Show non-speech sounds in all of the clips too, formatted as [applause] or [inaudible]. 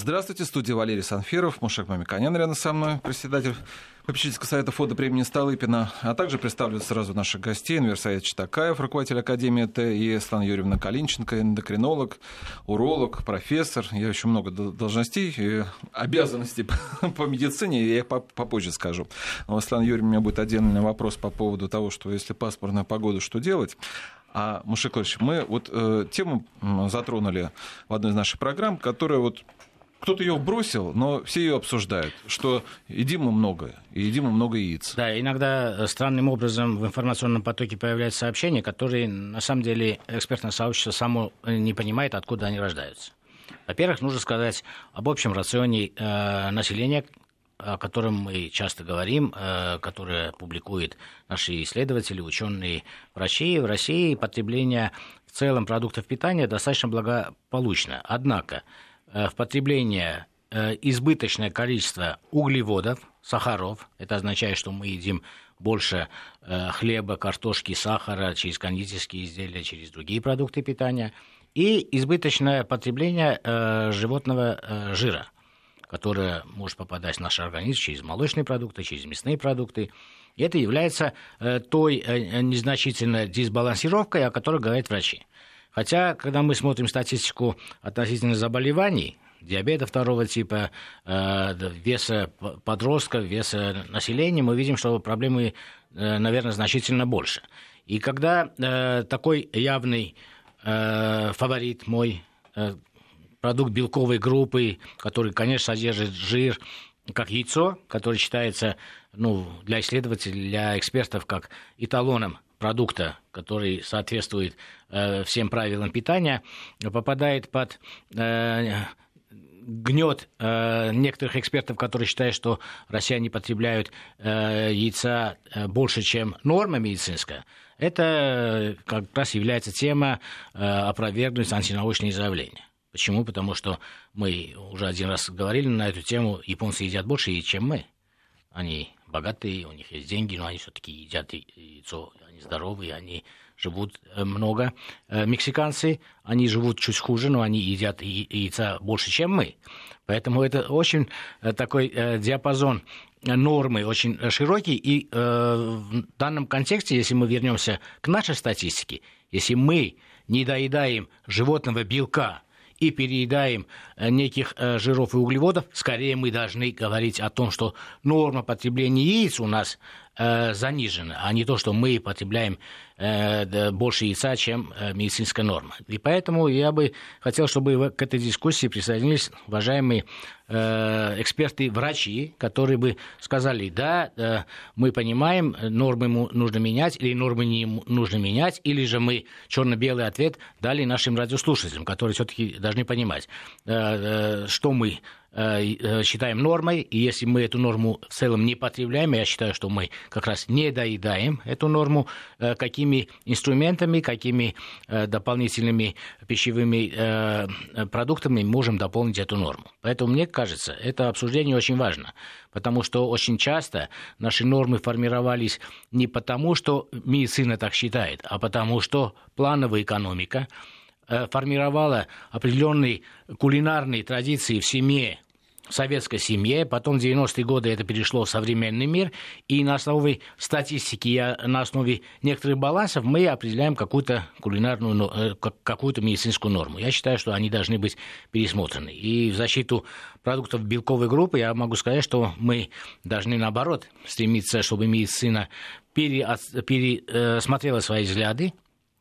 Здравствуйте, студия Валерий Санфиров, Мушек Мамиканян рядом со мной, председатель попечительского совета фонда премии Столыпина, а также представлю сразу наших гостей. Энвер Саид Читакаев, руководитель Академии Т, и Светлана Юрьевна Калинченко, эндокринолог, уролог, профессор. Я еще много должностей и обязанностей [laughs] по медицине, я попозже скажу. Но Светлана Юрьевна, у меня будет отдельный вопрос по поводу того, что если паспортная погода, что делать? А, Мушек мы вот э, тему затронули в одной из наших программ, которая вот кто-то ее бросил, но все ее обсуждают, что едим мы много, и едим мы много яиц. Да, иногда э, странным образом в информационном потоке появляются сообщения, которые на самом деле экспертное сообщество само не понимает, откуда они рождаются. Во-первых, нужно сказать об общем рационе э, населения, о котором мы часто говорим, э, которое публикуют наши исследователи, ученые, врачи. В России потребление в целом продуктов питания достаточно благополучно. Однако Э, в потребление э, избыточное количество углеводов, сахаров. Это означает, что мы едим больше э, хлеба, картошки, сахара через кондитерские изделия, через другие продукты питания. И избыточное потребление животного жира, которое может попадать в наш организм через молочные продукты, через мясные продукты. И это является той незначительной дисбалансировкой, о которой говорят врачи. Хотя, когда мы смотрим статистику относительно заболеваний, диабета второго типа, э, веса подростков, веса населения, мы видим, что проблемы, э, наверное, значительно больше. И когда э, такой явный фаворит мой, продукт белковой группы, который, конечно, содержит жир, как яйцо, которое считается ну, для исследователей, для экспертов как эталоном продукта, который соответствует э, всем правилам питания, попадает под э, гнет э, некоторых экспертов, которые считают, что россияне потребляют э, яйца э, больше, чем норма медицинская, это как раз является тема э, опровергнуть антинаучные заявления. Почему? Потому что мы уже один раз говорили на эту тему, японцы едят больше, чем мы. Они богатые, у них есть деньги, но они все-таки едят яйцо, они здоровые, они живут э, много. Э, мексиканцы, они живут чуть хуже, но они едят яйца больше, чем мы. Поэтому это очень э, такой диапазон нормы очень широкий. И в данном контексте, если мы вернемся к нашей статистике, если мы не доедаем животного белка и переедаем э, неких э, жиров и углеводов, скорее мы должны говорить о том, что норма потребления яиц у нас э, занижена, а не то, что мы потребляем больше яйца, чем медицинская норма. И поэтому я бы хотел, чтобы к этой дискуссии присоединились уважаемые эксперты, врачи, которые бы сказали, да, мы понимаем, нормы нужно менять, или нормы не нужно менять, или же мы черно-белый ответ дали нашим радиослушателям, которые все-таки должны понимать, что мы Э, считаем нормой, и если мы эту норму в целом не потребляем, я считаю, что мы как раз не доедаем эту норму, э, какими инструментами, какими э, дополнительными пищевыми продуктами можем дополнить эту норму. Поэтому мне кажется, это обсуждение очень важно, потому что очень часто наши нормы формировались не потому, что медицина так считает, а потому что плановая экономика – Э, формировала определенные кулинарные традиции в семье, в советской семье, потом в 90-е годы это перешло в современный мир, и на основе статистики, на основе некоторых балансов мы определяем какую-то кулинарную, э, какую-то медицинскую норму. Я считаю, что они должны быть пересмотрены. И в защиту продуктов белковой группы я могу сказать, что мы должны, наоборот, стремиться, чтобы медицина пересмотрела свои взгляды,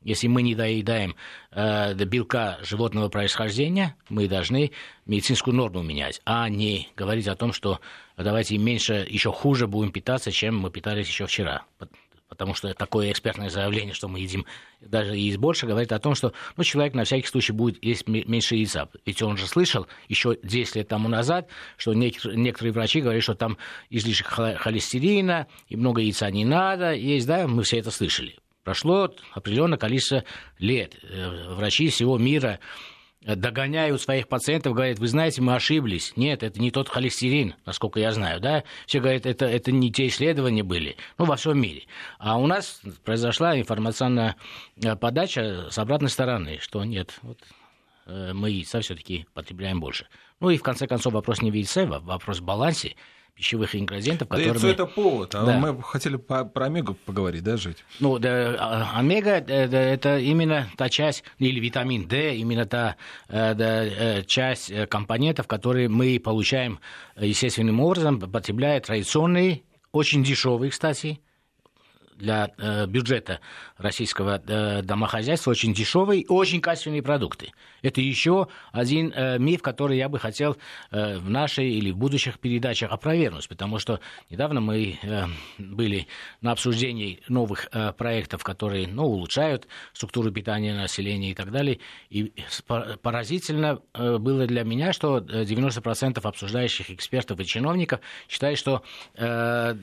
если мы не доедаем э, белка животного происхождения, мы должны медицинскую норму менять, а не говорить о том, что давайте меньше, еще хуже будем питаться, чем мы питались еще вчера. Потому что такое экспертное заявление, что мы едим даже есть больше, говорит о том, что ну, человек на всякий случай будет есть меньше яйца. Ведь он же слышал еще 10 лет тому назад, что некоторые врачи говорят, что там излишек холестерина, и много яйца не надо есть, да, мы все это слышали. Прошло определенное количество лет. Э, врачи всего мира догоняют своих пациентов, говорят, вы знаете, мы ошиблись. Нет, это не тот холестерин, насколько я знаю, да. Все говорят, это, это не те исследования были, ну, во всем мире. А у нас произошла информационная э, подача с обратной стороны, что нет, вот э, мы яйца все-таки потребляем больше. Ну и в конце концов вопрос не в яйце, вопрос в балансе пищевых ингредиентов, которые... Да, это повод, а да. мы хотели по, про омегу поговорить, да, жить? Ну, да, а, омега это именно та часть, или витамин D, именно та э, да, э, часть э, компонентов, которые мы получаем естественным образом, потребляя традиционные, очень дешевые, кстати, для э, бюджета российского э, домохозяйства очень дешевые, очень качественные продукты. Это еще один э, миф, который я бы хотел э, в нашей или в будущих передачах опровергнуть, потому что недавно мы э, были на обсуждении новых э, проектов, которые ну, улучшают структуру питания населения и так далее. И поразительно э, было для меня, что 90% обсуждающих экспертов и чиновников считают, что э,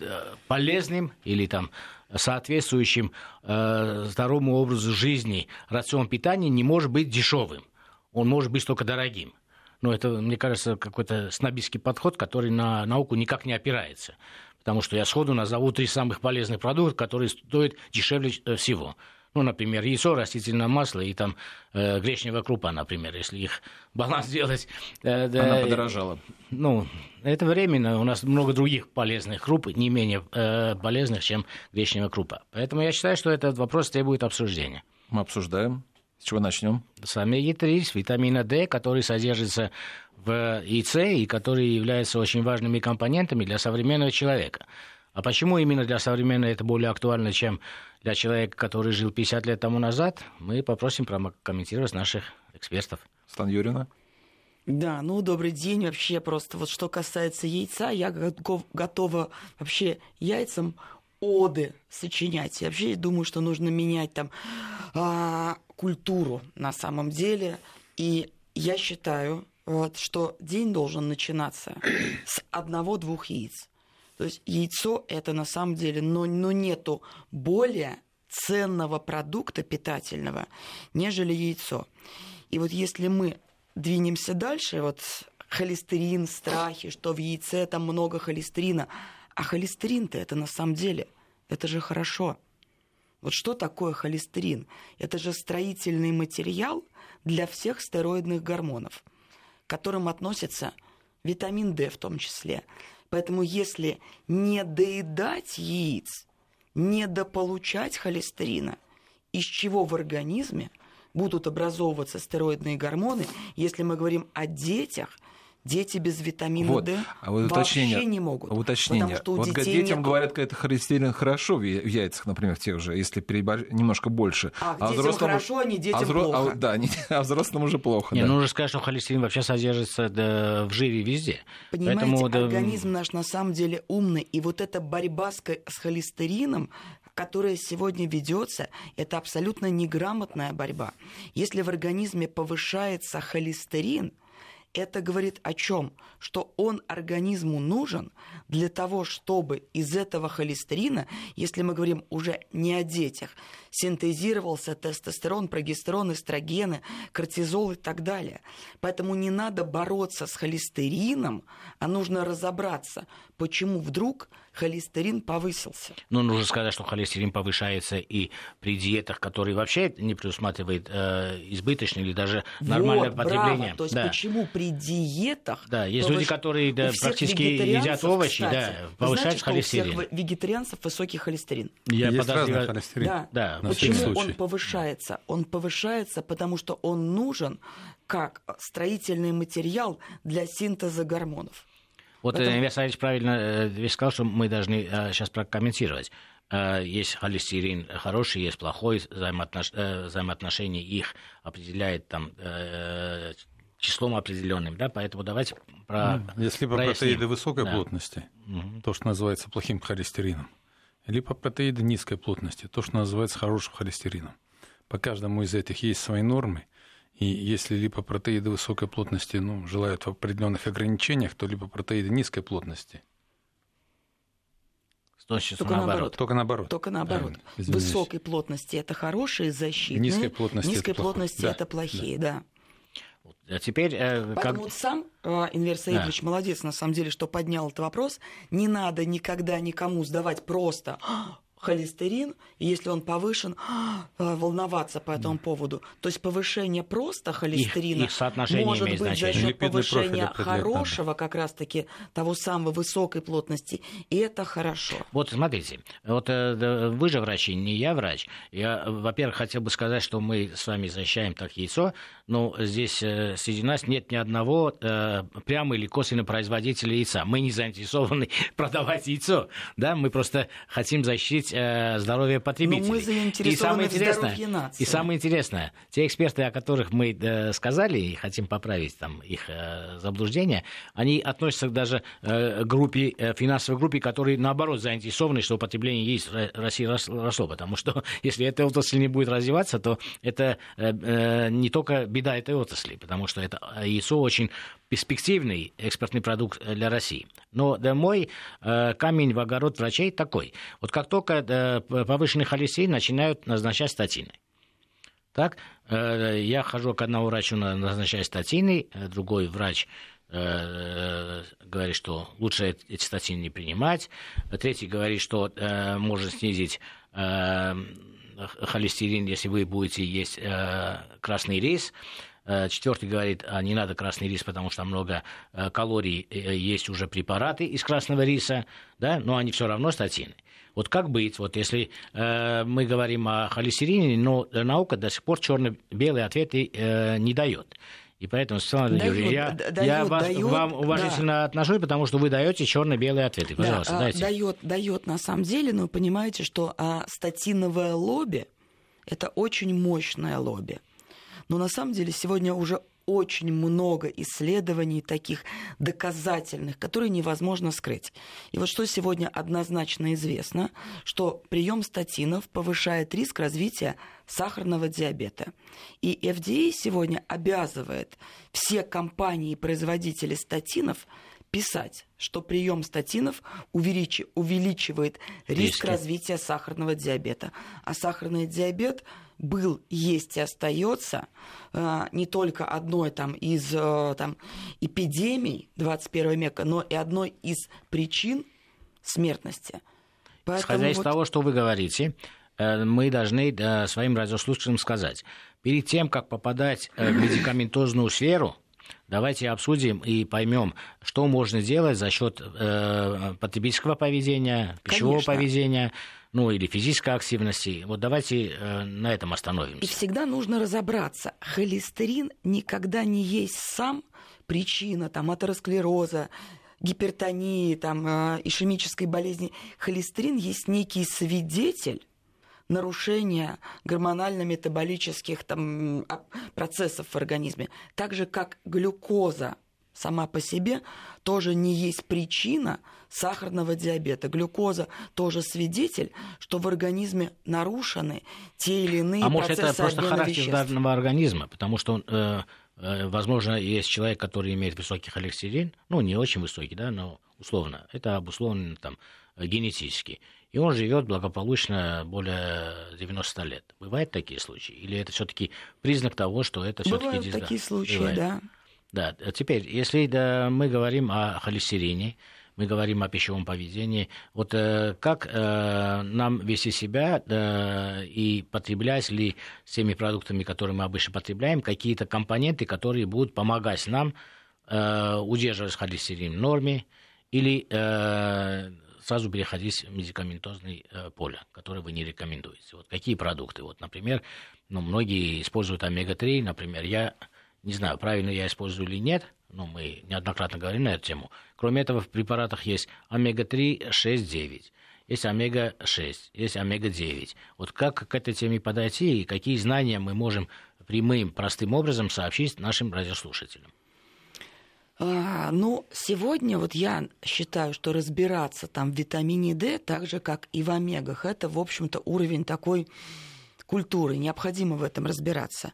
полезным или там соответствующим э, здоровому образу жизни рацион питания не может быть дешевым. Он может быть только дорогим. Но это, мне кажется, какой-то снобистский подход, который на науку никак не опирается. Потому что я сходу назову три самых полезных продукта, которые стоят дешевле э, всего. Ну, например, яйцо, растительное масло и там э, гречневая крупа, например, если их [laughs] баланс делать. Э, Она подорожала. Ну, это временно. У нас много других полезных круп, не менее э, полезных, чем гречневая крупа. Поэтому я считаю, что этот вопрос требует обсуждения. Мы обсуждаем. С чего начнем? С омеги-3, с витамина D, который содержится в яйце и которые являются очень важными компонентами для современного человека. А почему именно для современного это более актуально, чем для человека, который жил 50 лет тому назад, мы попросим прокомментировать наших экспертов. Стан Юрина. Да, ну добрый день. Вообще просто вот что касается яйца, я готова вообще яйцам оды сочинять. Я вообще думаю, что нужно менять там а, культуру на самом деле. И я считаю, вот, что день должен начинаться с одного-двух яиц. То есть яйцо это на самом деле, но, но нету более ценного продукта питательного, нежели яйцо. И вот если мы двинемся дальше, вот холестерин, страхи, что в яйце там много холестерина, а холестерин-то это на самом деле, это же хорошо. Вот что такое холестерин? Это же строительный материал для всех стероидных гормонов, к которым относится витамин D в том числе. Поэтому если не доедать яиц, не дополучать холестерина, из чего в организме будут образовываться стероидные гормоны, если мы говорим о детях – Дети без витамина вот. D а вот вообще не могут. А уточнение. Потому что у вот детей детям нет... говорят, это холестерин хорошо в яйцах, например, тех же, если перебор... немножко больше. А, а детям взрослому... хорошо, а не детям а взро... плохо. А, да, не... [laughs] а взрослым уже плохо. Не, да. нужно сказать, что холестерин вообще содержится да, в жире везде. Понимаете, Поэтому, да... организм наш на самом деле умный, и вот эта борьба с, с холестерином, которая сегодня ведется, это абсолютно неграмотная борьба. Если в организме повышается холестерин, это говорит о чем? Что он организму нужен для того, чтобы из этого холестерина, если мы говорим уже не о детях, синтезировался тестостерон, прогестерон, эстрогены, кортизол и так далее. Поэтому не надо бороться с холестерином, а нужно разобраться, почему вдруг холестерин повысился. Ну, нужно сказать, что холестерин повышается и при диетах, которые вообще не предусматривают э, избыточное или даже нормальное вот, потребление. Браво. То есть да. почему при диетах... Да, есть повыш... люди, которые да, практически едят овощи, кстати, да, повышают знаете, холестерин. у всех вегетарианцев высокий холестерин. Я есть разный холестерин. Да, да. Почему он повышается? Он повышается, потому что он нужен как строительный материал для синтеза гормонов. Вот Поэтому... Илья Савич правильно э, весь сказал, что мы должны сейчас прокомментировать. Э, есть холестерин хороший, есть плохой, взаимоотнош... Э, взаимоотношения их определяет там числом определенным, да, поэтому давайте про Если по протеиды высокой да. плотности, угу. то, что называется плохим холестерином, либо протеиды низкой плотности, то, что называется хорошим холестерином. По каждому из этих есть свои нормы, и если липопротеиды высокой плотности ну, желают в определенных ограничениях, то липопротеиды низкой плотности. Точно Только наоборот. наоборот. Только наоборот. Только наоборот. А, Высокой плотности это хорошие защитные. Низкой плотности, Низкой это, плотности плохо. это плохие, да. да. А теперь... Э, как... вот сам э, Инвер Саидович да. молодец, на самом деле, что поднял этот вопрос. Не надо никогда никому сдавать просто холестерин, и если он повышен, [gasps] волноваться по этому поводу. То есть повышение просто холестерина их, их может быть значение. за счет повышения хорошего, как раз-таки того самого высокой плотности, и это хорошо. Вот смотрите, вот э, вы же врачи, не я врач. Я, во-первых, хотел бы сказать, что мы с вами защищаем так яйцо, но здесь э, среди нас нет ни одного э, прямо или косвенно производителя яйца. Мы не заинтересованы [laughs] продавать яйцо, да, мы просто хотим защитить э, здоровье потребителей. Но мы заинтересованы и самое интересное, в нации. И самое интересное, те эксперты, о которых мы э, сказали и хотим поправить там их э, заблуждения, они относятся даже э, группе, э, финансовой группе, которые наоборот заинтересованы, что потребление яиц в России росло, потому что [laughs] если эта отрасль не будет развиваться, то это э, э, не только беда этой отрасли, потому что это яйцо очень перспективный экспортный продукт для России. Но да, мой э, камень в огород врачей такой. Вот как только э, повышенный холестерин начинают назначать статины. Так, э, я хожу к одному врачу, назначаю статины, э, другой врач э, говорит, что лучше эти статины не принимать, третий говорит, что э, можно снизить э, холестерин, если вы будете есть э, красный рис. Э, Четвертый говорит, а не надо красный рис, потому что много э, калорий, э, есть уже препараты из красного риса, да, но они все равно статины. Вот как быть, вот если э, мы говорим о холестерине, но наука до сих пор черно-белые ответы э, не дает. И поэтому, Светлана Юрьевна, я, дает, я вас, дает, вам уважительно да. отношусь, потому что вы даете черно-белые ответы. Пожалуйста, да, дайте. Дает, дает на самом деле, но понимаете, что а, статиновое лобби это очень мощное лобби. Но на самом деле сегодня уже очень много исследований таких доказательных, которые невозможно скрыть. И вот что сегодня однозначно известно, что прием статинов повышает риск развития сахарного диабета. И FDA сегодня обязывает все компании и производители статинов писать, что прием статинов увеличивает риск Риски. развития сахарного диабета. А сахарный диабет – был, есть и остается э, не только одной там, из э, там, эпидемий 21 века, но и одной из причин смертности. Поэтому Исходя из того, что вы говорите, э, мы должны своим радиослушателям сказать, перед тем, как попадать в медикаментозную сферу, Давайте обсудим и поймем, что можно сделать за счет э, потребительского поведения, пищевого Конечно. поведения, ну или физической активности. Вот давайте э, на этом остановимся. И всегда нужно разобраться. Холестерин никогда не есть сам причина там, атеросклероза, гипертонии, там, э, ишемической болезни. Холестерин есть некий свидетель нарушения гормонально-метаболических там, а, процессов в организме. Так же, как глюкоза сама по себе тоже не есть причина сахарного диабета. Глюкоза тоже свидетель, что в организме нарушены те или иные а процессы может, это просто характер веществ. данного организма, потому что э, э, возможно, есть человек, который имеет высокий холестерин, ну, не очень высокий, да, но условно, это обусловлено там генетически и он живет благополучно более 90 лет. Бывают такие случаи? Или это все-таки признак того, что это все-таки Бывают такие случаи, Бывает. да. Да, а теперь, если да, мы говорим о холестерине, мы говорим о пищевом поведении. Вот э, как э, нам вести себя э, и потреблять ли с теми продуктами, которые мы обычно потребляем, какие-то компоненты, которые будут помогать нам удерживать холестерин в норме или сразу переходить в медикаментозное э, поле, которое вы не рекомендуете. Вот какие продукты? Вот, например, ну, многие используют омега-3, например, я не знаю, правильно я использую или нет, но мы неоднократно говорили на эту тему. Кроме этого, в препаратах есть омега-3, 6, 9 есть омега-6, есть омега-9. Вот как к этой теме подойти и какие знания мы можем прямым, простым образом сообщить нашим радиослушателям? А, ну, сегодня вот я считаю, что разбираться там в витамине D, так же, как и в омегах, это, в общем-то, уровень такой культуры, необходимо в этом разбираться.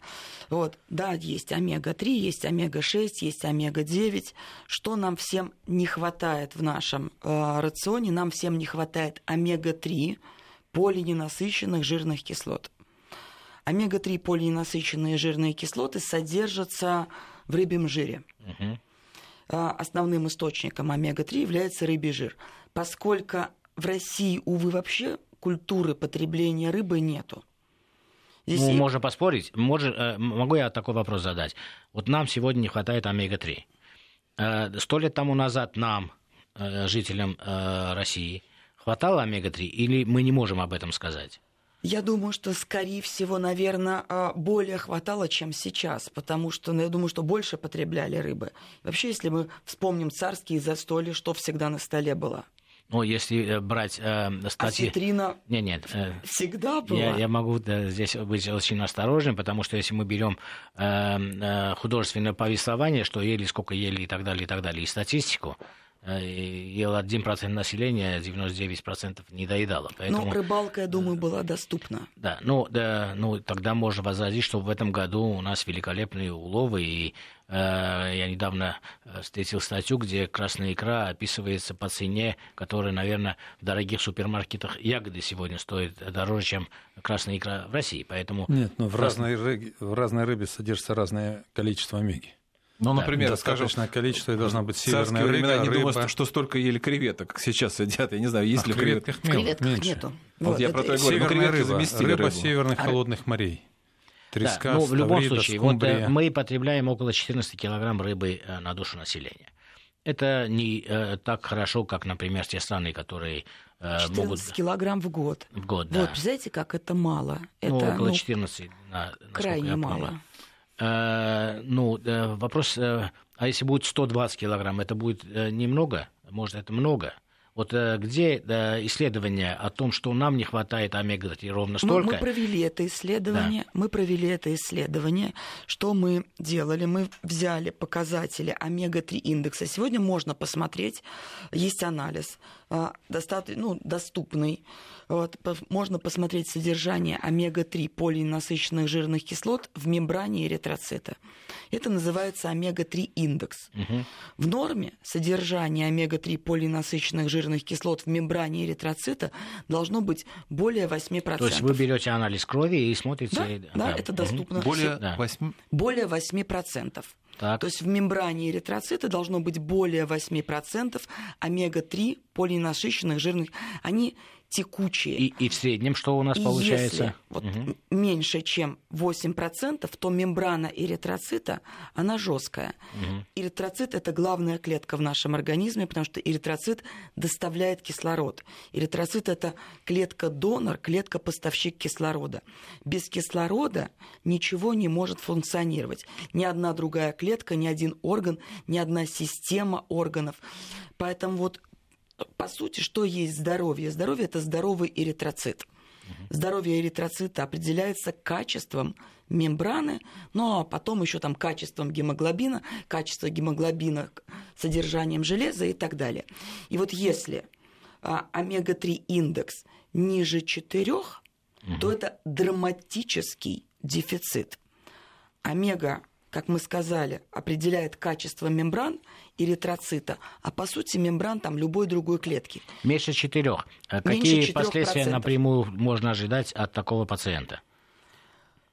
Вот, да, есть омега-3, есть омега-6, есть омега-9. Что нам всем не хватает в нашем э, рационе? Нам всем не хватает омега-3, полиненасыщенных жирных кислот. Омега-3 полиненасыщенные жирные кислоты содержатся в рыбьем жире. А, основным источником омега-3 является рыбий жир. Поскольку в России, увы, вообще культуры потребления рыбы нету. Здесь ну, можно поспорить. Может, э, могу я такой вопрос задать? Вот нам сегодня не хватает омега-3. Э, сто лет тому назад нам, э, жителям России, хватало омега-3 или мы не можем об этом сказать? Я думаю, что, скорее всего, наверное, более хватало, чем сейчас, потому что, ну, я думаю, что больше потребляли рыбы. Вообще, если мы вспомним царские застолья, что всегда на столе было? Ну, если э, брать э, статьи... Осетрина нет, нет, э, всегда была? Я, я могу да, здесь быть очень осторожным, потому что если мы берем э, э, художественное повествование, что ели, сколько ели и так далее, и так далее, и статистику, ел 1% населения, 99% не доедало. Поэтому... Но рыбалка, я думаю, была доступна. Да, ну, да, ну тогда можно возразить, что в этом году у нас великолепные уловы, и Э, я недавно э, встретил статью, где красная икра описывается по цене, которая, наверное, в дорогих супермаркетах ягоды сегодня стоят дороже, чем красная икра в России. Поэтому... Нет, но в, раз... разной, рыбе, в разной рыбе содержится разное количество омеги. Ну, например, да, достаточное скажем, количество и должна быть северная рыба. Времена, не рыба... думаю, что столько ели креветок, как сейчас едят. Я не знаю, есть а ли креветках креветок меньше. нету. Вот, вот я про то и говорю. Северная рыба, рыба рыбу. северных а... холодных морей. Треска, да, ну, в любом случае, вот э, мы потребляем около 14 килограмм рыбы э, на душу населения. Это не э, так хорошо, как, например, те страны, которые э, 14 могут... килограмм в год. В год, да. Вот, представляете, как это мало? Ну, это, около 14. На, крайне мало. Э, ну, э, вопрос, э, а если будет 120 килограмм, это будет э, немного? Может, это много? Вот э, где исследования о том, что нам не хватает омега-3 ровно столько? Мы, мы провели это исследование. Да. Мы провели это исследование. Что мы делали? Мы взяли показатели омега-3 индекса. Сегодня можно посмотреть, есть анализ достаточно ну, доступный. Вот, можно посмотреть содержание омега-3 полиненасыщенных жирных кислот в мембране эритроцита. Это называется омега-3 индекс. Угу. В норме содержание омега-3 полиненасыщенных жирных кислот в мембране эритроцита должно быть более 8%. То есть вы берете анализ крови и смотрите... Да, да, да это доступно. Более, да. 8... более 8%. Так. То есть в мембране эритроцита должно быть более 8% омега-3 полиненасыщенных жирных. Они текучие. И, и в среднем что у нас и получается? Если вот угу. меньше, чем 8%, то мембрана эритроцита, она жесткая. Угу. Эритроцит – это главная клетка в нашем организме, потому что эритроцит доставляет кислород. Эритроцит – это клетка-донор, клетка-поставщик кислорода. Без кислорода ничего не может функционировать. Ни одна другая клетка, ни один орган, ни одна система органов. Поэтому вот по сути, что есть здоровье? Здоровье – это здоровый эритроцит. Здоровье эритроцита определяется качеством мембраны, ну а потом еще там качеством гемоглобина, качество гемоглобина, содержанием железа и так далее. И вот если а, омега-3 индекс ниже 4, угу. то это драматический дефицит. Омега как мы сказали, определяет качество мембран эритроцита, а по сути мембран там любой другой клетки. Меньше четырех. А какие 4%. последствия напрямую можно ожидать от такого пациента?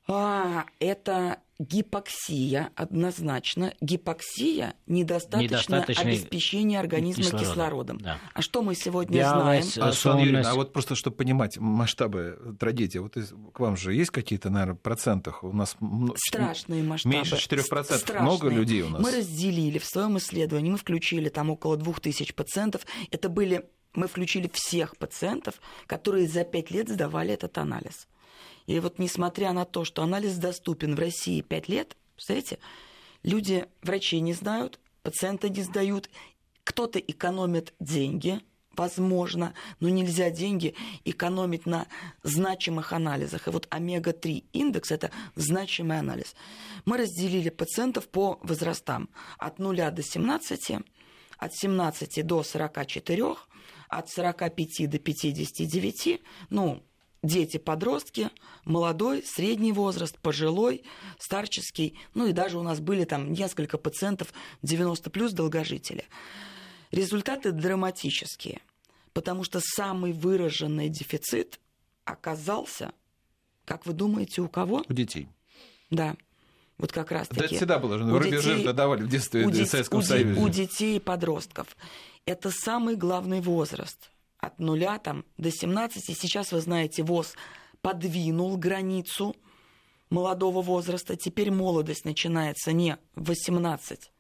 А, это гипоксия однозначно. Гипоксия недостаточное обеспечение организма кислородом. кислородом. Да. А что мы сегодня Вялость, знаем? А, Юрьевна, а вот просто чтобы понимать масштабы трагедии, вот к вам же есть какие-то, наверное, процентах? У нас страшные масштабы. Меньше 4%. Страшные. Много людей у нас. Мы разделили в своем исследовании, мы включили там около 2000 пациентов. Это были мы включили всех пациентов, которые за 5 лет сдавали этот анализ. И вот несмотря на то, что анализ доступен в России 5 лет, представляете, люди, врачи не знают, пациенты не сдают, кто-то экономит деньги, возможно, но нельзя деньги экономить на значимых анализах. И вот омега-3 индекс – это значимый анализ. Мы разделили пациентов по возрастам от 0 до 17, от 17 до 44, от 45 до 59, ну, дети-подростки, молодой, средний возраст, пожилой, старческий, ну и даже у нас были там несколько пациентов 90 плюс долгожители. Результаты драматические, потому что самый выраженный дефицит оказался, как вы думаете, у кого? У детей. Да. Вот как раз таки. Да это всегда было. У детей, давали в детстве у в Советском у Союзе. У детей и подростков. Это самый главный возраст – от нуля там, до 17. И сейчас, вы знаете, ВОЗ подвинул границу молодого возраста. Теперь молодость начинается не в 18,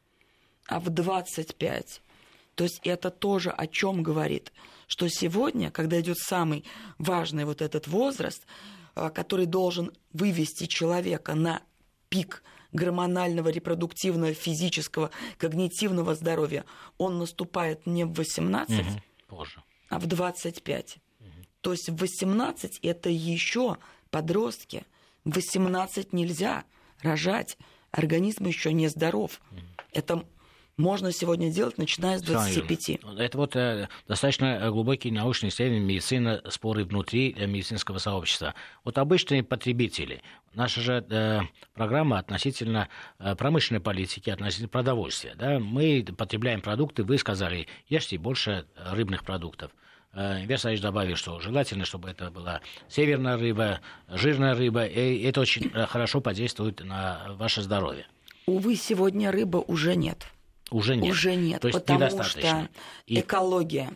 а в 25. То есть это тоже о чем говорит, что сегодня, когда идет самый важный вот этот возраст, э, который должен вывести человека на пик гормонального, репродуктивного, физического, когнитивного здоровья, он наступает не в 18, угу. Позже. А в 25. Угу. То есть в 18 это еще подростки. В 18 нельзя рожать. Организм еще не здоров. Угу. Это можно сегодня делать, начиная с 25. Это вот э, достаточно глубокие научные исследования медицины, споры внутри э, медицинского сообщества. Вот обычные потребители, наша же э, программа относительно э, промышленной политики, относительно продовольствия. Да? Мы потребляем продукты, вы сказали, ешьте больше рыбных продуктов. Э, Версович добавил, что желательно, чтобы это была северная рыба, жирная рыба, и это очень э, хорошо подействует на ваше здоровье. Увы, сегодня рыбы уже нет. Уже нет. Уже нет, То есть потому что и... экология.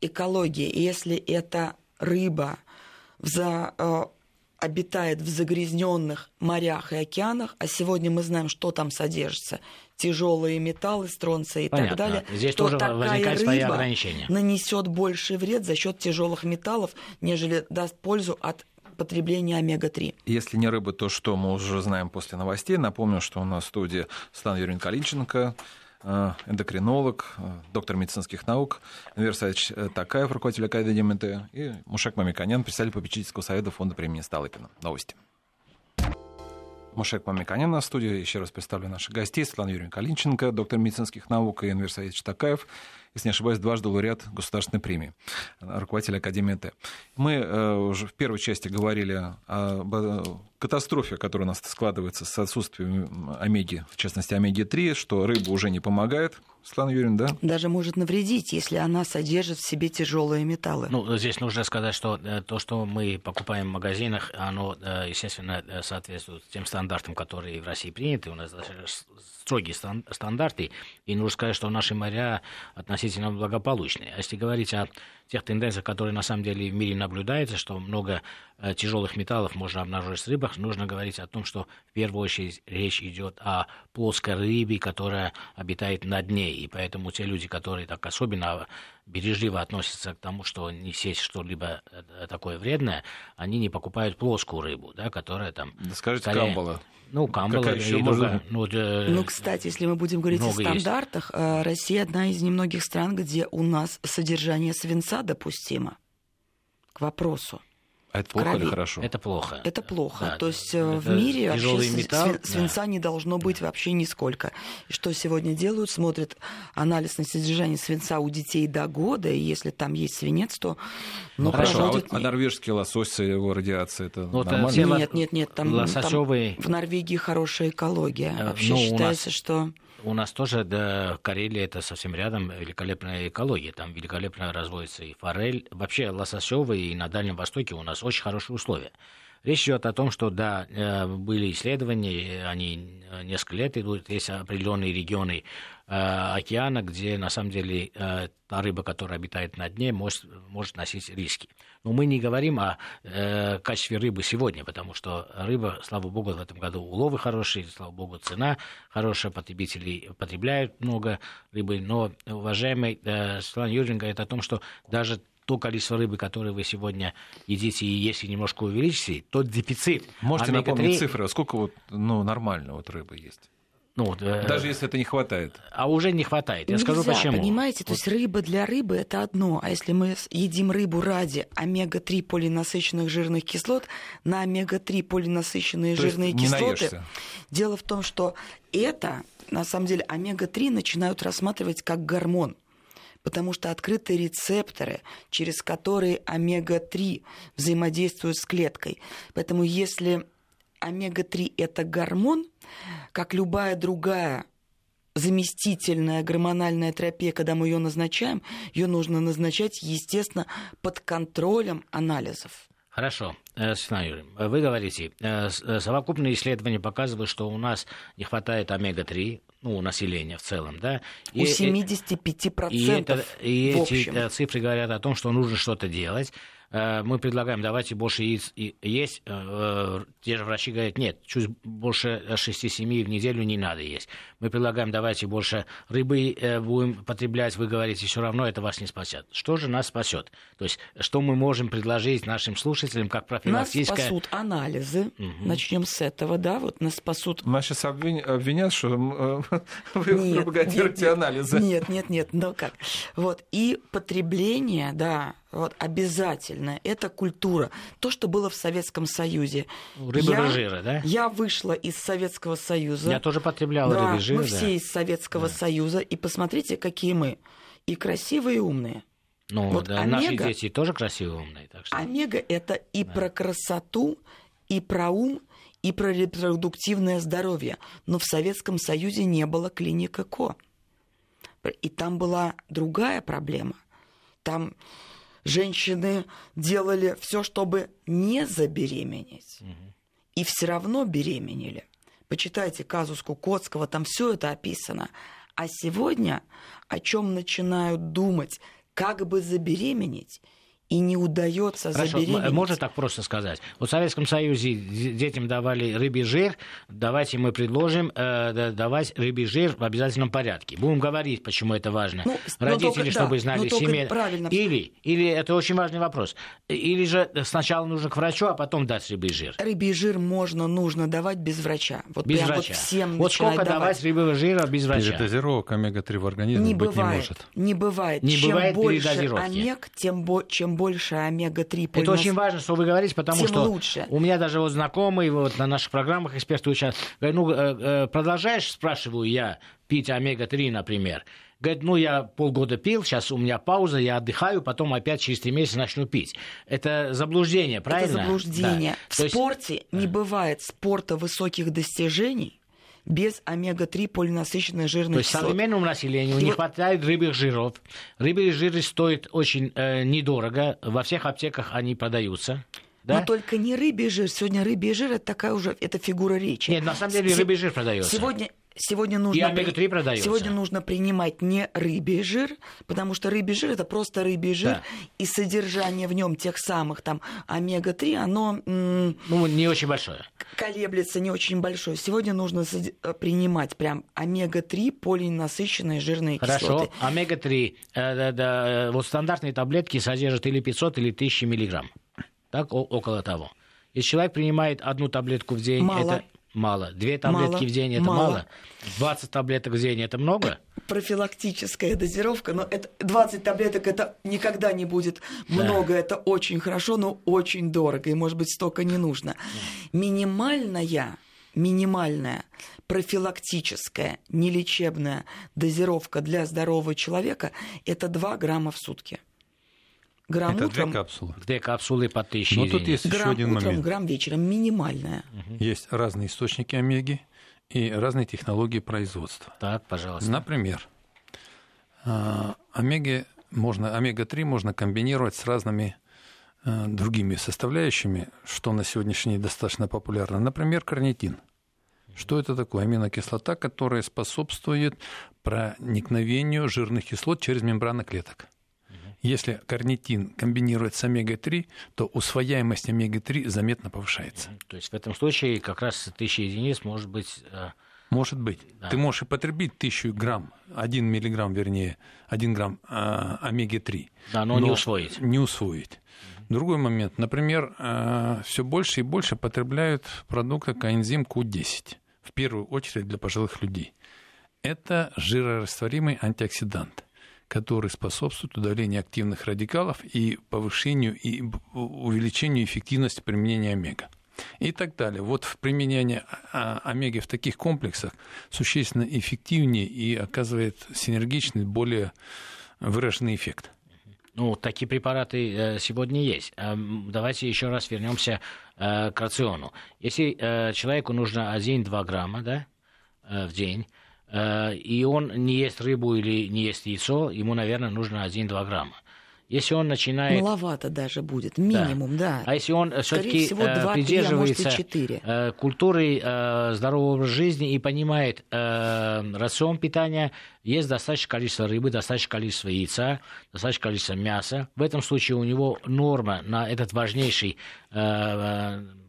Экология. Если эта рыба за, э, обитает в загрязненных морях и океанах, а сегодня мы знаем, что там содержится, тяжелые металлы, стронция и Понятно. так далее, Здесь то тоже такая рыба нанесет больший вред за счет тяжелых металлов, нежели даст пользу от потребления омега-3. Если не рыба, то что мы уже знаем после новостей. Напомню, что у нас в студии Светлана Юрьевна Калинченко, эндокринолог, э, доктор медицинских наук, Энвер Саевич Такаев, руководитель Академии МТ, и Мушек Мамиканян, председатель попечительского совета фонда премии Сталыпина. Новости. Мушек Мамиканян на студии. Еще раз представлю наших гостей. Светлана Юрьевна Калинченко, доктор медицинских наук, и Энвер Саевич Такаев, если не ошибаюсь, дважды лауреат государственной премии, руководитель Академии Т. Мы э, уже в первой части говорили об э, катастрофе, которая у нас складывается с отсутствием омеги, в частности, омеги-3, что рыба уже не помогает, Светлана Юрьевна, да? Даже может навредить, если она содержит в себе тяжелые металлы. Ну, здесь нужно сказать, что э, то, что мы покупаем в магазинах, оно, естественно, соответствует тем стандартам, которые в России приняты. У нас строгие стандарты, и нужно сказать, что наши моря относительно благополучные. А если говорить о тех тенденциях, которые на самом деле в мире наблюдаются, что много э, тяжелых металлов можно обнаружить в рыбах, нужно говорить о том, что в первую очередь речь идет о плоской рыбе, которая обитает на дне, и поэтому те люди, которые так особенно бережливо относятся к тому, что не сесть что-либо э, такое вредное, они не покупают плоскую рыбу, да, которая там... Да скажите, скорее... камбала. Ну, камбала Какая еще можно... ну, э... ну, кстати, если мы будем говорить о стандартах, есть. Э, Россия одна из немногих стран, где у нас содержание свинца допустимо. К вопросу. А это плохо крови. или хорошо? Это плохо. Это плохо. Да, То есть э, в мире вообще металл, свинца да. не должно быть да. вообще нисколько. И что сегодня делают? Смотрят анализ на содержание свинца у детей до года, и если там есть свинец, то... Ну, ну хорошо, а, вот, а норвежский лосось, его радиация, это ну, нормально? Нет, нет, нет, там, лососёвые... там в Норвегии хорошая экология. Э, вообще ну, считается, нас... что... У нас тоже да, Карелия это совсем рядом, великолепная экология. Там великолепно разводится и форель. Вообще лососевые и на Дальнем Востоке у нас очень хорошие условия. Речь идет о том, что да, э, были исследования, они несколько лет идут, есть определенные регионы Э, океана, где на самом деле э, та рыба, которая обитает на дне, может, может носить риски. Но мы не говорим о э, качестве рыбы сегодня, потому что рыба, слава богу, в этом году уловы хорошие, слава богу, цена хорошая, потребители потребляют много рыбы. Но, уважаемый э, Светлана Юрьевна говорит о том, что даже то количество рыбы, которое вы сегодня едите, и если немножко увеличите, тот дефицит. Можете напомнить цифры, сколько вот, ну, нормально вот рыбы есть? Ну, э, Даже если это не хватает. А уже не хватает. Я Нельзя, скажу почему. Понимаете, то есть рыба для рыбы это одно, а если мы едим рыбу ради омега-3 полинасыщенных жирных кислот, на омега-3 полинасыщенные то жирные кислоты. Наешься. Дело в том, что это, на самом деле, омега-3 начинают рассматривать как гормон потому что открыты рецепторы, через которые омега-3 взаимодействуют с клеткой. Поэтому если омега-3 это гормон, как любая другая заместительная гормональная терапия, когда мы ее назначаем, ее нужно назначать, естественно, под контролем анализов. Хорошо. Светлана Юрьевна, вы говорите, совокупные исследования показывают, что у нас не хватает омега-3, ну, населения в целом, да. И, у 75% и, это, и эти цифры говорят о том, что нужно что-то делать. Э, мы предлагаем, давайте больше яиц есть. Э, э, те же врачи говорят, нет, чуть больше 6-7 в неделю не надо есть. Мы предлагаем, давайте больше рыбы будем потреблять. Вы говорите, все равно это вас не спасет. Что же нас спасет? То есть, что мы можем предложить нашим слушателям как профилактическое... Нас спасут анализы. Угу. Начнем с этого, да, вот нас спасут... Нас сейчас обвинят, что [laughs] вы пропагандируете анализы. Нет, нет, нет, ну как. Вот, и потребление, да, вот, обязательно. Это культура. То, что было в Советском Союзе. Рыба жира, да? Я вышла из Советского Союза. Я тоже потребляла да, рыбы жира. Мы да. все из Советского да. Союза. И посмотрите, какие мы. И красивые, и умные. Ну, вот да, омега, наши дети тоже красивые, умные. Так что... Омега – это и да. про красоту, и про ум, и про репродуктивное здоровье. Но в Советском Союзе не было клиника КО. И там была другая проблема. Там женщины делали все, чтобы не забеременеть. Угу. И все равно беременели. Почитайте казус Кукотского, там все это описано. А сегодня о чем начинают думать, как бы забеременеть, и не удается Хорошо, забеременеть. Можно так просто сказать? Вот в Советском Союзе детям давали рыбий жир, давайте мы предложим э, давать рыбий жир в обязательном порядке. Будем говорить, почему это важно. Ну, Родители, только, чтобы да, знали семьи. Или, или, это очень важный вопрос, или же сначала нужно к врачу, а потом дать рыбий жир. Рыбий жир можно, нужно давать без врача. Вот без врача. Вот, всем вот сколько давать. давать рыбьего жира без врача? Передозировок омега-3 в организме не быть бывает, не может. Не бывает. Не чем бывает больше омег, тем, чем больше омега-3 Это очень важно, что вы говорите, потому тем что лучше. у меня даже вот знакомый вот на наших программах эксперты учат. Говорят, ну, э, э, продолжаешь, спрашиваю я, пить омега-3, например. Говорит, ну, я полгода пил, сейчас у меня пауза, я отдыхаю, потом опять через три месяца начну пить. Это заблуждение, правильно? Это заблуждение. Да. В То спорте есть... не бывает спорта высоких достижений, без омега-3 полинасыщенной жирной То есть кислоты. современному населению И не вот... хватает рыбных жиров. Рыбные жиры стоят очень э, недорого. Во всех аптеках они продаются. Да? Но только не рыбий жир. Сегодня рыбий жир это такая уже это фигура речи. Нет, на самом деле С... рыбий жир продается. Сегодня Сегодня нужно, и омега-3 продается. Сегодня нужно принимать не рыбий жир, потому что рыбий жир это просто рыбий жир, да. и содержание в нем тех самых там омега-3, оно... Ну, не очень большое. Колеблется не очень большое. Сегодня нужно э, принимать прям омега-3 полиненасыщенные жирные Хорошо. кислоты. Хорошо, омега-3, э, да, да, э, вот стандартные таблетки содержат или 500, или 1000 миллиграмм. Так, около того. Если человек принимает одну таблетку в день, Мало. это Мало. Две таблетки мало. в день это мало. мало. 20 таблеток в день это много? Профилактическая дозировка, но это 20 таблеток это никогда не будет много, да. это очень хорошо, но очень дорого, и может быть столько не нужно. Да. Минимальная минимальная профилактическая, нелечебная дозировка для здорового человека – это 2 грамма в сутки. Грамм Это утром, две капсулы. Две капсулы по тысяче. Но тут есть грамм еще один утром, момент. грамм вечером, минимальная. Угу. Есть разные источники омеги и разные технологии производства. Так, пожалуйста. Например, а, омеги можно, омега-3 можно комбинировать с разными а, другими составляющими, что на сегодняшний день достаточно популярно. Например, карнитин. Что это такое? Аминокислота, которая способствует проникновению жирных кислот через мембраны клеток. Если карнитин комбинирует с омега-3, то усвояемость омега-3 заметно повышается. То есть в этом случае как раз тысяча единиц может быть... Э, может быть. Да. Ты можешь и потребить тысячу грамм, один миллиграмм, вернее, один грамм э, омеги-3. Да, но, но не усвоить. Не усвоить. Другой момент. Например, э, все больше и больше потребляют продукты коэнзим Q10. В первую очередь для пожилых людей. Это жирорастворимый антиоксидант который способствует удалению активных радикалов и повышению и увеличению эффективности применения омега и так далее. Вот в применении а, омеги в таких комплексах существенно эффективнее и оказывает синергичный, более выраженный эффект. Ну, такие препараты э, сегодня есть. А, давайте еще раз вернемся э, к рациону. Если э, человеку нужно 1-2 грамма да, в день, Э, и он не ест рыбу или не ест яйцо, ему, наверное, нужно 1-2 грамма. Если он начинает... Маловато даже будет, минимум, да. да. А если он все-таки а придерживается а культуры здорового образа жизни и понимает рацион питания, есть достаточное количество рыбы, достаточное количество яйца, достаточное количество мяса. В этом случае у него норма на этот важнейший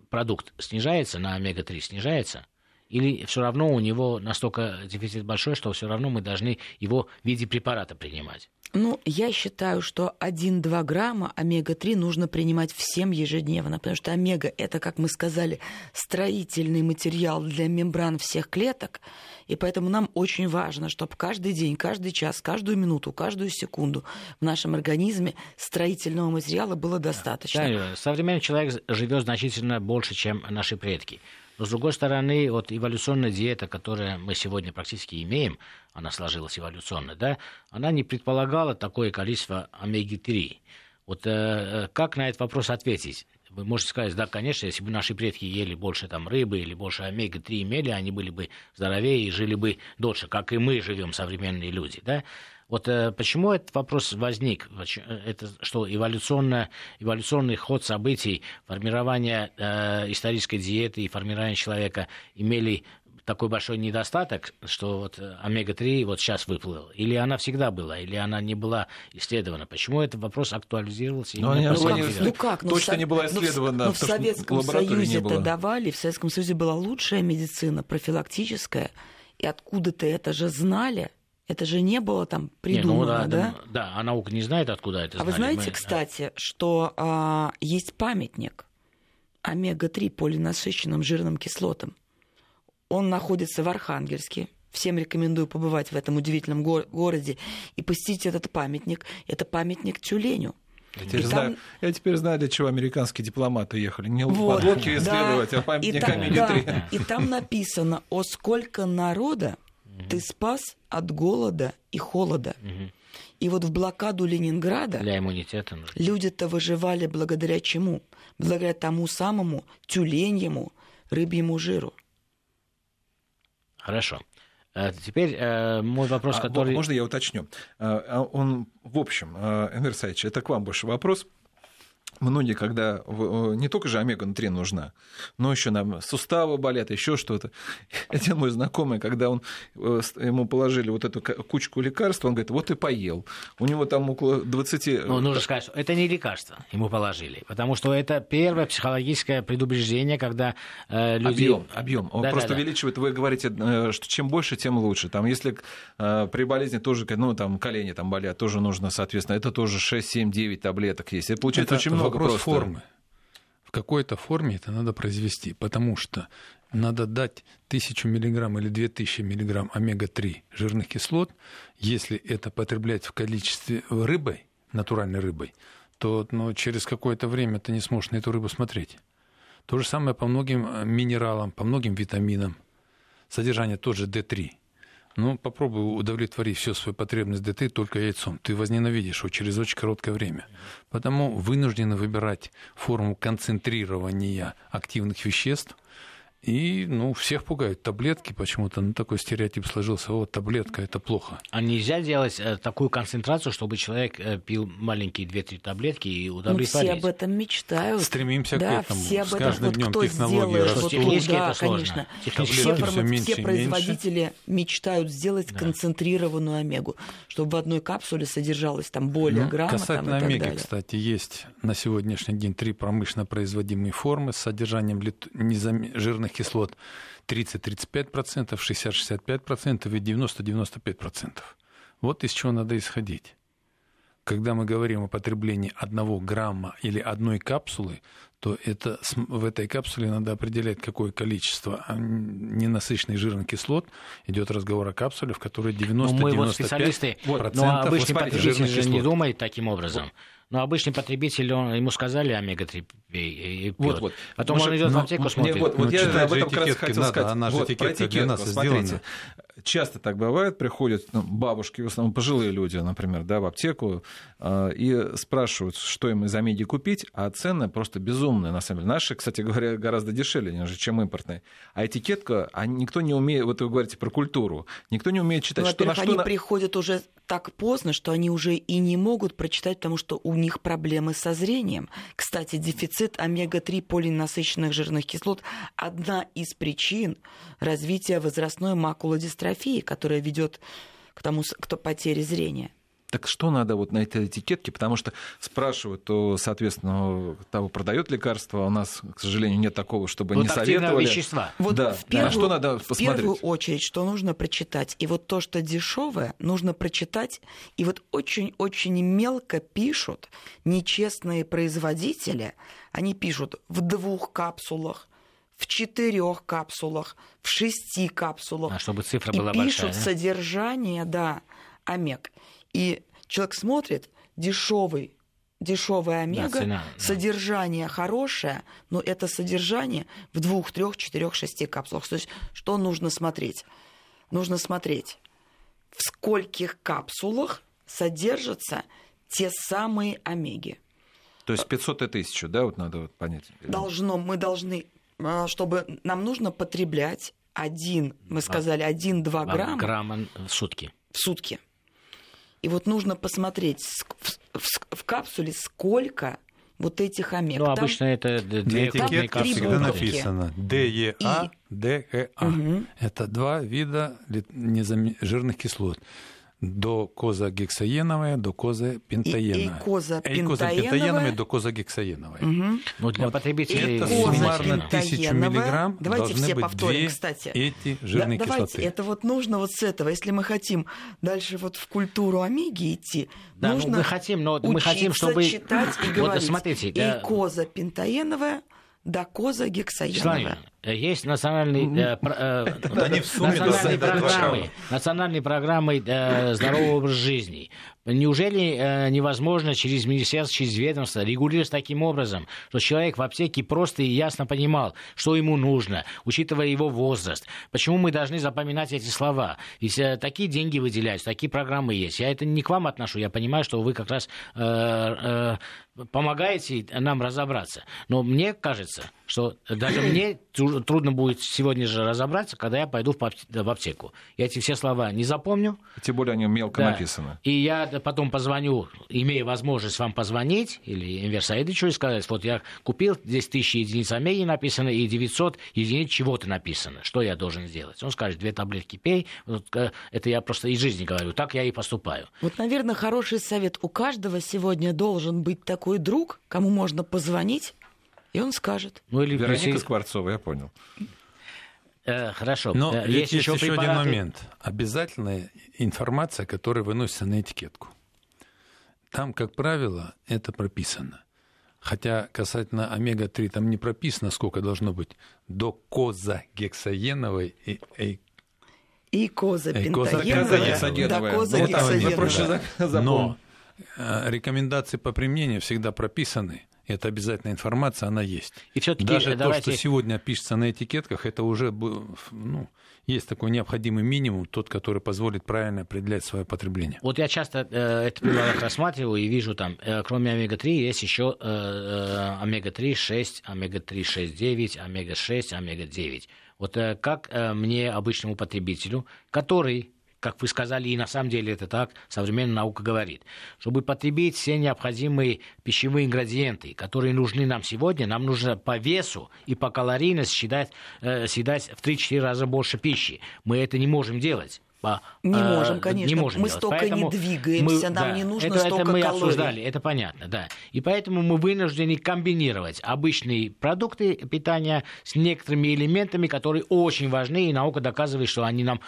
продукт снижается, на омега-3 снижается, или все равно у него настолько дефицит большой, что все равно мы должны его в виде препарата принимать? Ну, я считаю, что 1-2 грамма омега-3 нужно принимать всем ежедневно, потому что омега – это, как мы сказали, строительный материал для мембран всех клеток, и поэтому нам очень важно, чтобы каждый день, каждый час, каждую минуту, каждую секунду в нашем организме строительного материала было достаточно. Да, современный человек живет значительно больше, чем наши предки. Но, с другой стороны, вот эволюционная диета, которую мы сегодня практически имеем, она сложилась эволюционно, да, она не предполагала такое количество омеги-3. Вот э, как на этот вопрос ответить? Вы можете сказать, да, конечно, если бы наши предки ели больше там рыбы или больше омега-3 имели, они были бы здоровее и жили бы дольше, как и мы живем, современные люди, да. Вот э, почему этот вопрос возник? Э, это что, эволюционно, эволюционный ход событий, формирование э, исторической диеты и формирование человека имели такой большой недостаток, что вот э, омега-3 вот сейчас выплыл? Или она всегда была, или она не была исследована? Почему этот вопрос актуализировался? Ну, ну, как, ну как? Ну, точно в, не была исследована. Ну, в, в Советском Союзе это давали, в Советском Союзе была лучшая медицина, профилактическая, и откуда-то это же знали. Это же не было там придумано, не, ну, да, да? Да, а наука не знает, откуда это А знали. вы знаете, Мы, кстати, да. что а, есть памятник омега-3 полинасыщенным жирным кислотам. Он находится в Архангельске. Всем рекомендую побывать в этом удивительном го- городе и посетить этот памятник. Это памятник тюленю. Я теперь, знаю, там... я теперь знаю, для чего американские дипломаты ехали. Не вот, подлодки исследовать, да. а памятник омеги-3. Да. И там написано, о сколько народа ты спас от голода и холода. И вот в блокаду Ленинграда Для иммунитета люди-то выживали благодаря чему? Благодаря тому самому тюленьему рыбьему жиру. Хорошо. Э, теперь э, мой вопрос, а, который... Можно я уточню? Э, а он, в общем, Энвер Саевич, это к вам больше вопрос многие, когда не только же омега-3 нужна, но еще нам суставы болят, еще что-то. [laughs] Один мой знакомый, когда он, э, ему положили вот эту кучку лекарств, он говорит, вот и поел. У него там около 20... Э, ну, нужно сказать, что это не лекарство ему положили, потому что это первое психологическое предубеждение, когда э, люди... Объем, объем. Он да, просто да, увеличивает, вы говорите, э, что чем больше, тем лучше. Там, если э, при болезни тоже, ну, там, колени там болят, тоже нужно, соответственно, это тоже 6, 7, 9 таблеток есть. Это получается это очень много вопрос просто. формы. В какой-то форме это надо произвести, потому что надо дать тысячу миллиграмм или две тысячи миллиграмм омега-3 жирных кислот. Если это потреблять в количестве рыбой, натуральной рыбой, то ну, через какое-то время ты не сможешь на эту рыбу смотреть. То же самое по многим э, минералам, по многим витаминам. Содержание тоже D3 ну, попробуй удовлетворить всю свою потребность ДТ только яйцом. Ты возненавидишь его через очень короткое время. Потому вынуждены выбирать форму концентрирования активных веществ – и, ну, всех пугают таблетки почему-то. Ну, такой стереотип сложился. Вот, таблетка – это плохо. А нельзя делать э, такую концентрацию, чтобы человек э, пил маленькие 2-3 таблетки и удовлетворить? Ну, все об этом мечтают. Стремимся да, к этому. все об этом. С каждым вот днем кто технологии растут. Технически да, это сложно. конечно. Технически все, все, меньше все производители меньше. мечтают сделать да. концентрированную омегу, чтобы в одной капсуле содержалось там более ну, грамма. Касательно там, и омеги, так далее. кстати, есть на сегодняшний день три промышленно производимые формы с содержанием жирных кислот 30-35%, 60-65% и 90-95%. Вот из чего надо исходить. Когда мы говорим о потреблении одного грамма или одной капсулы, то это, в этой капсуле надо определять, какое количество а, ненасыщенных жирных кислот. Идет разговор о капсуле, в которой 90-95% ну, вот специалисты, вот, но обычный потребитель же не думает таким образом. Но обычный потребитель, он, ему сказали омега-3 и пьет. Вот, вот. Потом Может, он идет в аптеку, смотрит. вот, вот ну, я об этом как раз хотел надо, сказать. Она же вот, этикетка для нас смотрите. сделана. Часто так бывает, приходят ну, бабушки, в основном пожилые люди, например, да, в аптеку, э, и спрашивают, что им из Амеги купить, а цены просто безумные, на самом деле. Наши, кстати говоря, гораздо дешевле, чем импортные. А этикетка, а никто не умеет, вот вы говорите про культуру, никто не умеет читать, ну, что на что... они на... приходят уже так поздно, что они уже и не могут прочитать, потому что у них проблемы со зрением. Кстати, дефицит омега-3 полиненасыщенных жирных кислот – одна из причин развития возрастной макулодистрофии, которая ведет к тому, к потере зрения. Так что надо вот на этой этикетке? Потому что спрашивают, то, соответственно, того продает лекарство, а у нас, к сожалению, нет такого, чтобы вот не советовали. вещества. Вот да. в первую, а что надо посмотреть? В первую очередь, что нужно прочитать. И вот то, что дешевое, нужно прочитать. И вот очень-очень мелко пишут нечестные производители. Они пишут в двух капсулах, в четырех капсулах, в шести капсулах. А чтобы цифра была и большая. пишут да? содержание, да, омег. И человек смотрит, дешевый, дешевая омега, да, цена, да. содержание хорошее, но это содержание в двух, трех, четырех, шести капсулах. То есть что нужно смотреть? Нужно смотреть, в скольких капсулах содержатся те самые омеги. То есть 500 и 1000, да, вот надо вот понять? Должно, мы должны, чтобы нам нужно потреблять один, мы сказали, один-два грамма. Грамма в сутки. В сутки. И вот нужно посмотреть в, в, в капсуле сколько вот этих омег. Ну, обычно это две этикетки всегда написано ДЕА, ДЭА. Угу. Это два вида жирных кислот до коза гексаеновая, до коза пентаеновая. И, и коза пентаеновая. до коза гексаеновая. Угу. Ну, для вот. потребителей... Это суммарно тысячу миллиграмм Давайте должны все быть повторим, две кстати. эти жирные да, кислоты. Давайте, это вот нужно вот с этого. Если мы хотим дальше вот в культуру омеги идти, да, ну, нужно ну, мы хотим, но мы хотим, чтобы... читать и говорить. Вот, смотрите, и да... коза пентаеновая, докоза гексаеновая. Есть национальные, э, э, [laughs] программы, национальные программы э, здорового образа жизни. Неужели э, невозможно через министерство, через ведомство регулировать таким образом, что человек в аптеке просто и ясно понимал, что ему нужно, учитывая его возраст? Почему мы должны запоминать эти слова? Если э, такие деньги выделяются, такие программы есть. Я это не к вам отношу, я понимаю, что вы как раз э, э, помогаете нам разобраться. Но мне кажется, что даже мне трудно будет сегодня же разобраться, когда я пойду в аптеку. Я эти все слова не запомню. Тем более они мелко да. написаны. И я потом позвоню, имея возможность вам позвонить, или Инвер Саидовичу и сказать, вот я купил, здесь тысячи единиц омеги написано, и 900 единиц чего-то написано. Что я должен сделать? Он скажет, две таблетки пей. Вот, э, это я просто из жизни говорю. Так я и поступаю. Вот, наверное, хороший совет. У каждого сегодня должен быть такой друг, кому можно позвонить, и он скажет. Ну, или Вероника если... Скворцова, я понял. Э, хорошо. Но э, есть, есть еще, еще один момент. Обязательная информация, которая выносится на этикетку. Там, как правило, это прописано. Хотя касательно омега-3 там не прописано, сколько должно быть до коза гексаеновой и, и и коза пентаеновая, до коза гексаеновая. Но э, рекомендации по применению всегда прописаны это обязательная информация, она есть. И Даже давайте... то, что сегодня пишется на этикетках, это уже ну, есть такой необходимый минимум, тот, который позволит правильно определять свое потребление. Вот я часто э, этот прибавок рассматриваю и вижу там, э, кроме омега-3, есть еще э, омега-3, 6, омега-3, 6, 9, омега-6, омега-9. Вот э, как э, мне, обычному потребителю, который как вы сказали, и на самом деле это так, современная наука говорит. Чтобы потребить все необходимые пищевые ингредиенты, которые нужны нам сегодня, нам нужно по весу и по калорийности съедать, э, съедать в 3-4 раза больше пищи. Мы это не можем делать. Не э, можем, конечно. Не можем мы делать. столько поэтому не двигаемся, мы, нам да, не нужно это, столько это мы калорий. обсуждали, это понятно, да. И поэтому мы вынуждены комбинировать обычные продукты питания с некоторыми элементами, которые очень важны, и наука доказывает, что они нам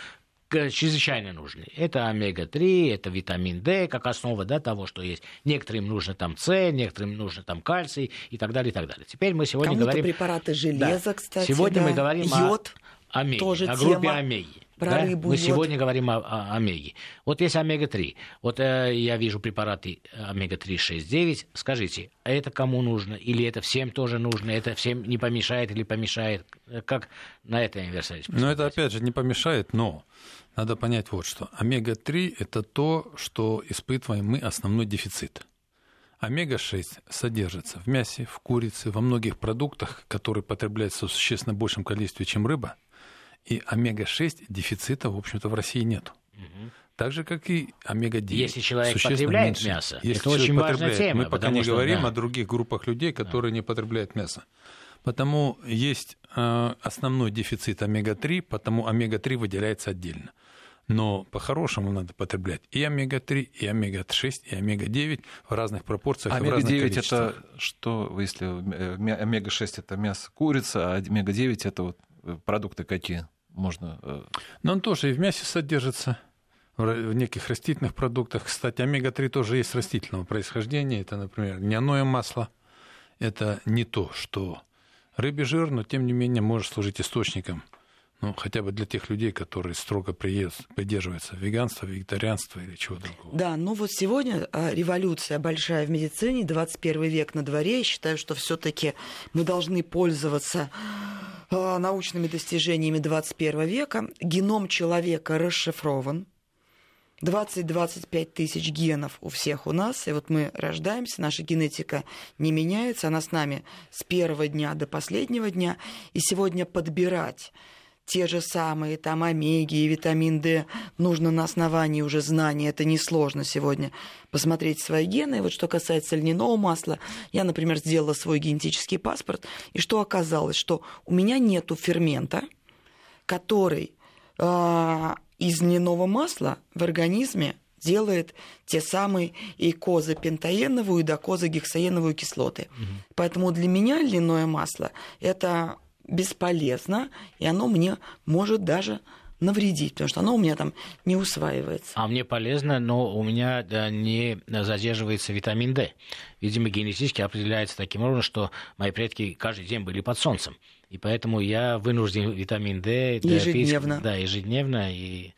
чрезвычайно нужны. Это омега-3, это витамин D, как основа да, того, что есть. Некоторым нужно там С, некоторым нужно там кальций и так далее, и так далее. Теперь мы сегодня Кому-то говорим... препараты железа, да, кстати, Сегодня да. мы говорим Йод. о омеги, тоже о группе тема омеги. про да? рыбу Мы идет. сегодня говорим о, о омеге. Вот есть омега-3. Вот э, я вижу препараты омега-3, 6, 9. Скажите, а это кому нужно? Или это всем тоже нужно? Это всем не помешает или помешает? Как на это универсалить? Но это, опять же, не помешает, но надо понять вот что. Омега-3 – это то, что испытываем мы основной дефицит. Омега-6 содержится в мясе, в курице, во многих продуктах, которые потребляются в существенно большем количестве, чем рыба. И омега-6 дефицита, в общем-то, в России нет. Так же, как и омега-9. Если человек потребляет меньше. мясо, Если это очень важная тема, Мы пока не что, говорим да. о других группах людей, которые не потребляют мясо. Потому есть э, основной дефицит омега-3, потому омега-3 выделяется отдельно. Но по-хорошему надо потреблять и омега-3, и омега-6, и омега-9 в разных пропорциях и в разных Омега-9 количествах. это что, если э, ме- омега-6 это мясо курица, а омега-9 это вот э, продукты какие можно... э, Но он тоже и в мясе содержится, в неких растительных продуктах. Кстати, омега-3 тоже есть растительного происхождения. Это, например, льняное масло. Это не то, что рыбий жир, но тем не менее может служить источником. Ну, хотя бы для тех людей, которые строго придерживаются веганства, вегетарианства или чего другого. Да, ну вот сегодня а, революция большая в медицине, 21 век на дворе. Я считаю, что все-таки мы должны пользоваться а, научными достижениями 21 века. Геном человека расшифрован. 20-25 тысяч генов у всех у нас. И вот мы рождаемся, наша генетика не меняется, она с нами с первого дня до последнего дня. И сегодня подбирать те же самые там омеги и витамин D нужно на основании уже знаний. Это несложно сегодня посмотреть свои гены. И вот что касается льняного масла, я, например, сделала свой генетический паспорт, и что оказалось, что у меня нету фермента, который а, из льняного масла в организме делает те самые и козапентаеновую, и докозагексаеновую кислоты. Поэтому для меня льняное масло – это бесполезно, и оно мне может даже навредить, потому что оно у меня там не усваивается. А мне полезно, но у меня да, не задерживается витамин D. Видимо, генетически определяется таким образом, что мои предки каждый день были под солнцем. И поэтому я вынужден витамин D да, пить, Ежедневно. да, ежедневно. И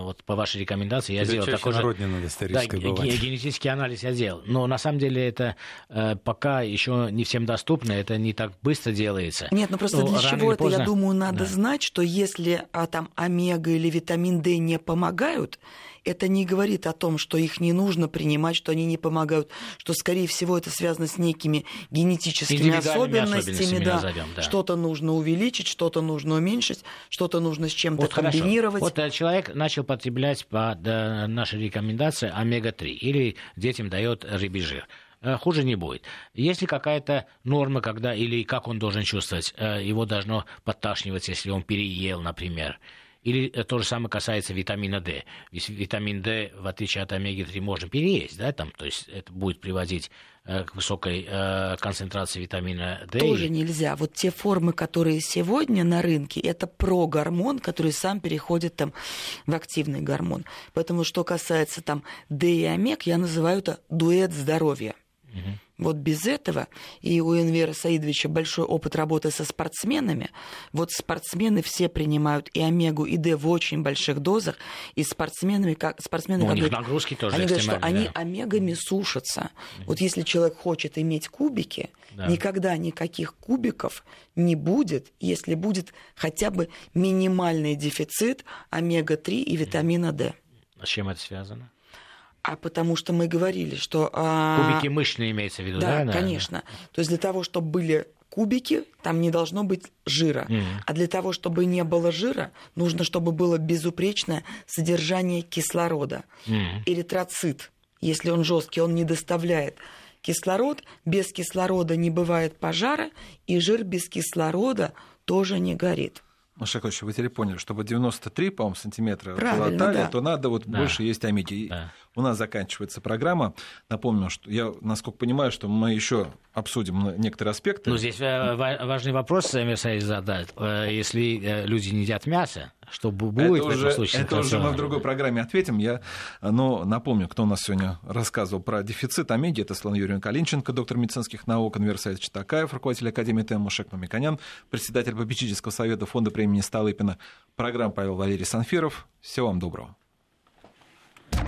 вот по вашей рекомендации я Тебе сделал такой же... надо Да, ге- генетический анализ я делал. Но на самом деле это э, пока еще не всем доступно, это не так быстро делается. Нет, ну просто Ну, для чего это, я поздно- думаю, надо Да. знать, что если а, там омега или витамин D не помогают, это не говорит о том, что их не нужно принимать, что они не помогают, что, скорее всего, это связано с некими генетическими особенностями, особенностями да. назовем, да. Что-то нужно увеличить, что-то нужно уменьшить, что-то нужно с чем-то Вот хорошо. комбинировать. Вот э, человек начал потреблять по да, нашей рекомендации омега-3 или детям дает рыбий жир. Э, Хуже не будет. Есть ли какая-то норма, когда или как он должен чувствовать? Э, Его должно подташнивать, если он переел, например. Или э, то же самое касается витамина D. Ведь витамин D, в отличие от омеги-3, можно переесть, да, там, то есть это будет приводить э, к высокой э, концентрации витамина D. Тоже нельзя. Вот те формы, которые сегодня на рынке, это прогормон, который сам переходит там в активный гормон. Поэтому что касается там D и омег, я называю это дуэт здоровья. Вот без этого, и у Энвера Саидовича большой опыт работы со спортсменами, вот спортсмены все принимают и омегу, и D в очень больших дозах, и спортсменами, как, спортсмены, Ну, у как них говорят, нагрузки тоже они говорят, что экстремальные, они да. омегами сушатся. Вот если человек хочет иметь кубики, Да. никогда никаких кубиков не будет, если будет хотя бы минимальный дефицит омега-3 и витамина D. А С чем это связано? А потому что мы говорили, что... а, Кубики мышечные имеется в виду, да? Да, наверное? конечно. То есть для того, чтобы были кубики, там не должно быть жира. Мгм. А для того, чтобы не было жира, нужно, чтобы было безупречное содержание кислорода. Мгм. Эритроцит, если он жесткий, он не доставляет кислород. Без кислорода не бывает пожара, и жир без кислорода тоже не горит. Маша Яковлевич, вы теперь поняли, чтобы 93, по-моему, сантиметра Правильно, была талия, да. то надо вот Да. больше есть омеги. Да. У нас заканчивается программа. Напомню, что я, насколько понимаю, что мы еще обсудим некоторые аспекты. Ну, здесь э, важный вопрос, Мерседес задать. Э, если э, люди не едят мясо, что будет это в уже, этом случае? Это уже мы в другой программе ответим. Я, но напомню, кто у нас сегодня рассказывал про дефицит омеги. Это Слава Юрьевна Калинченко, доктор медицинских наук, университет Читакаев, руководитель Академии ТЭМ Мушек Мамиканян, председатель попечительского совета фонда премии Столыпина. Программа Павел Валерий Санфиров. Всего вам доброго.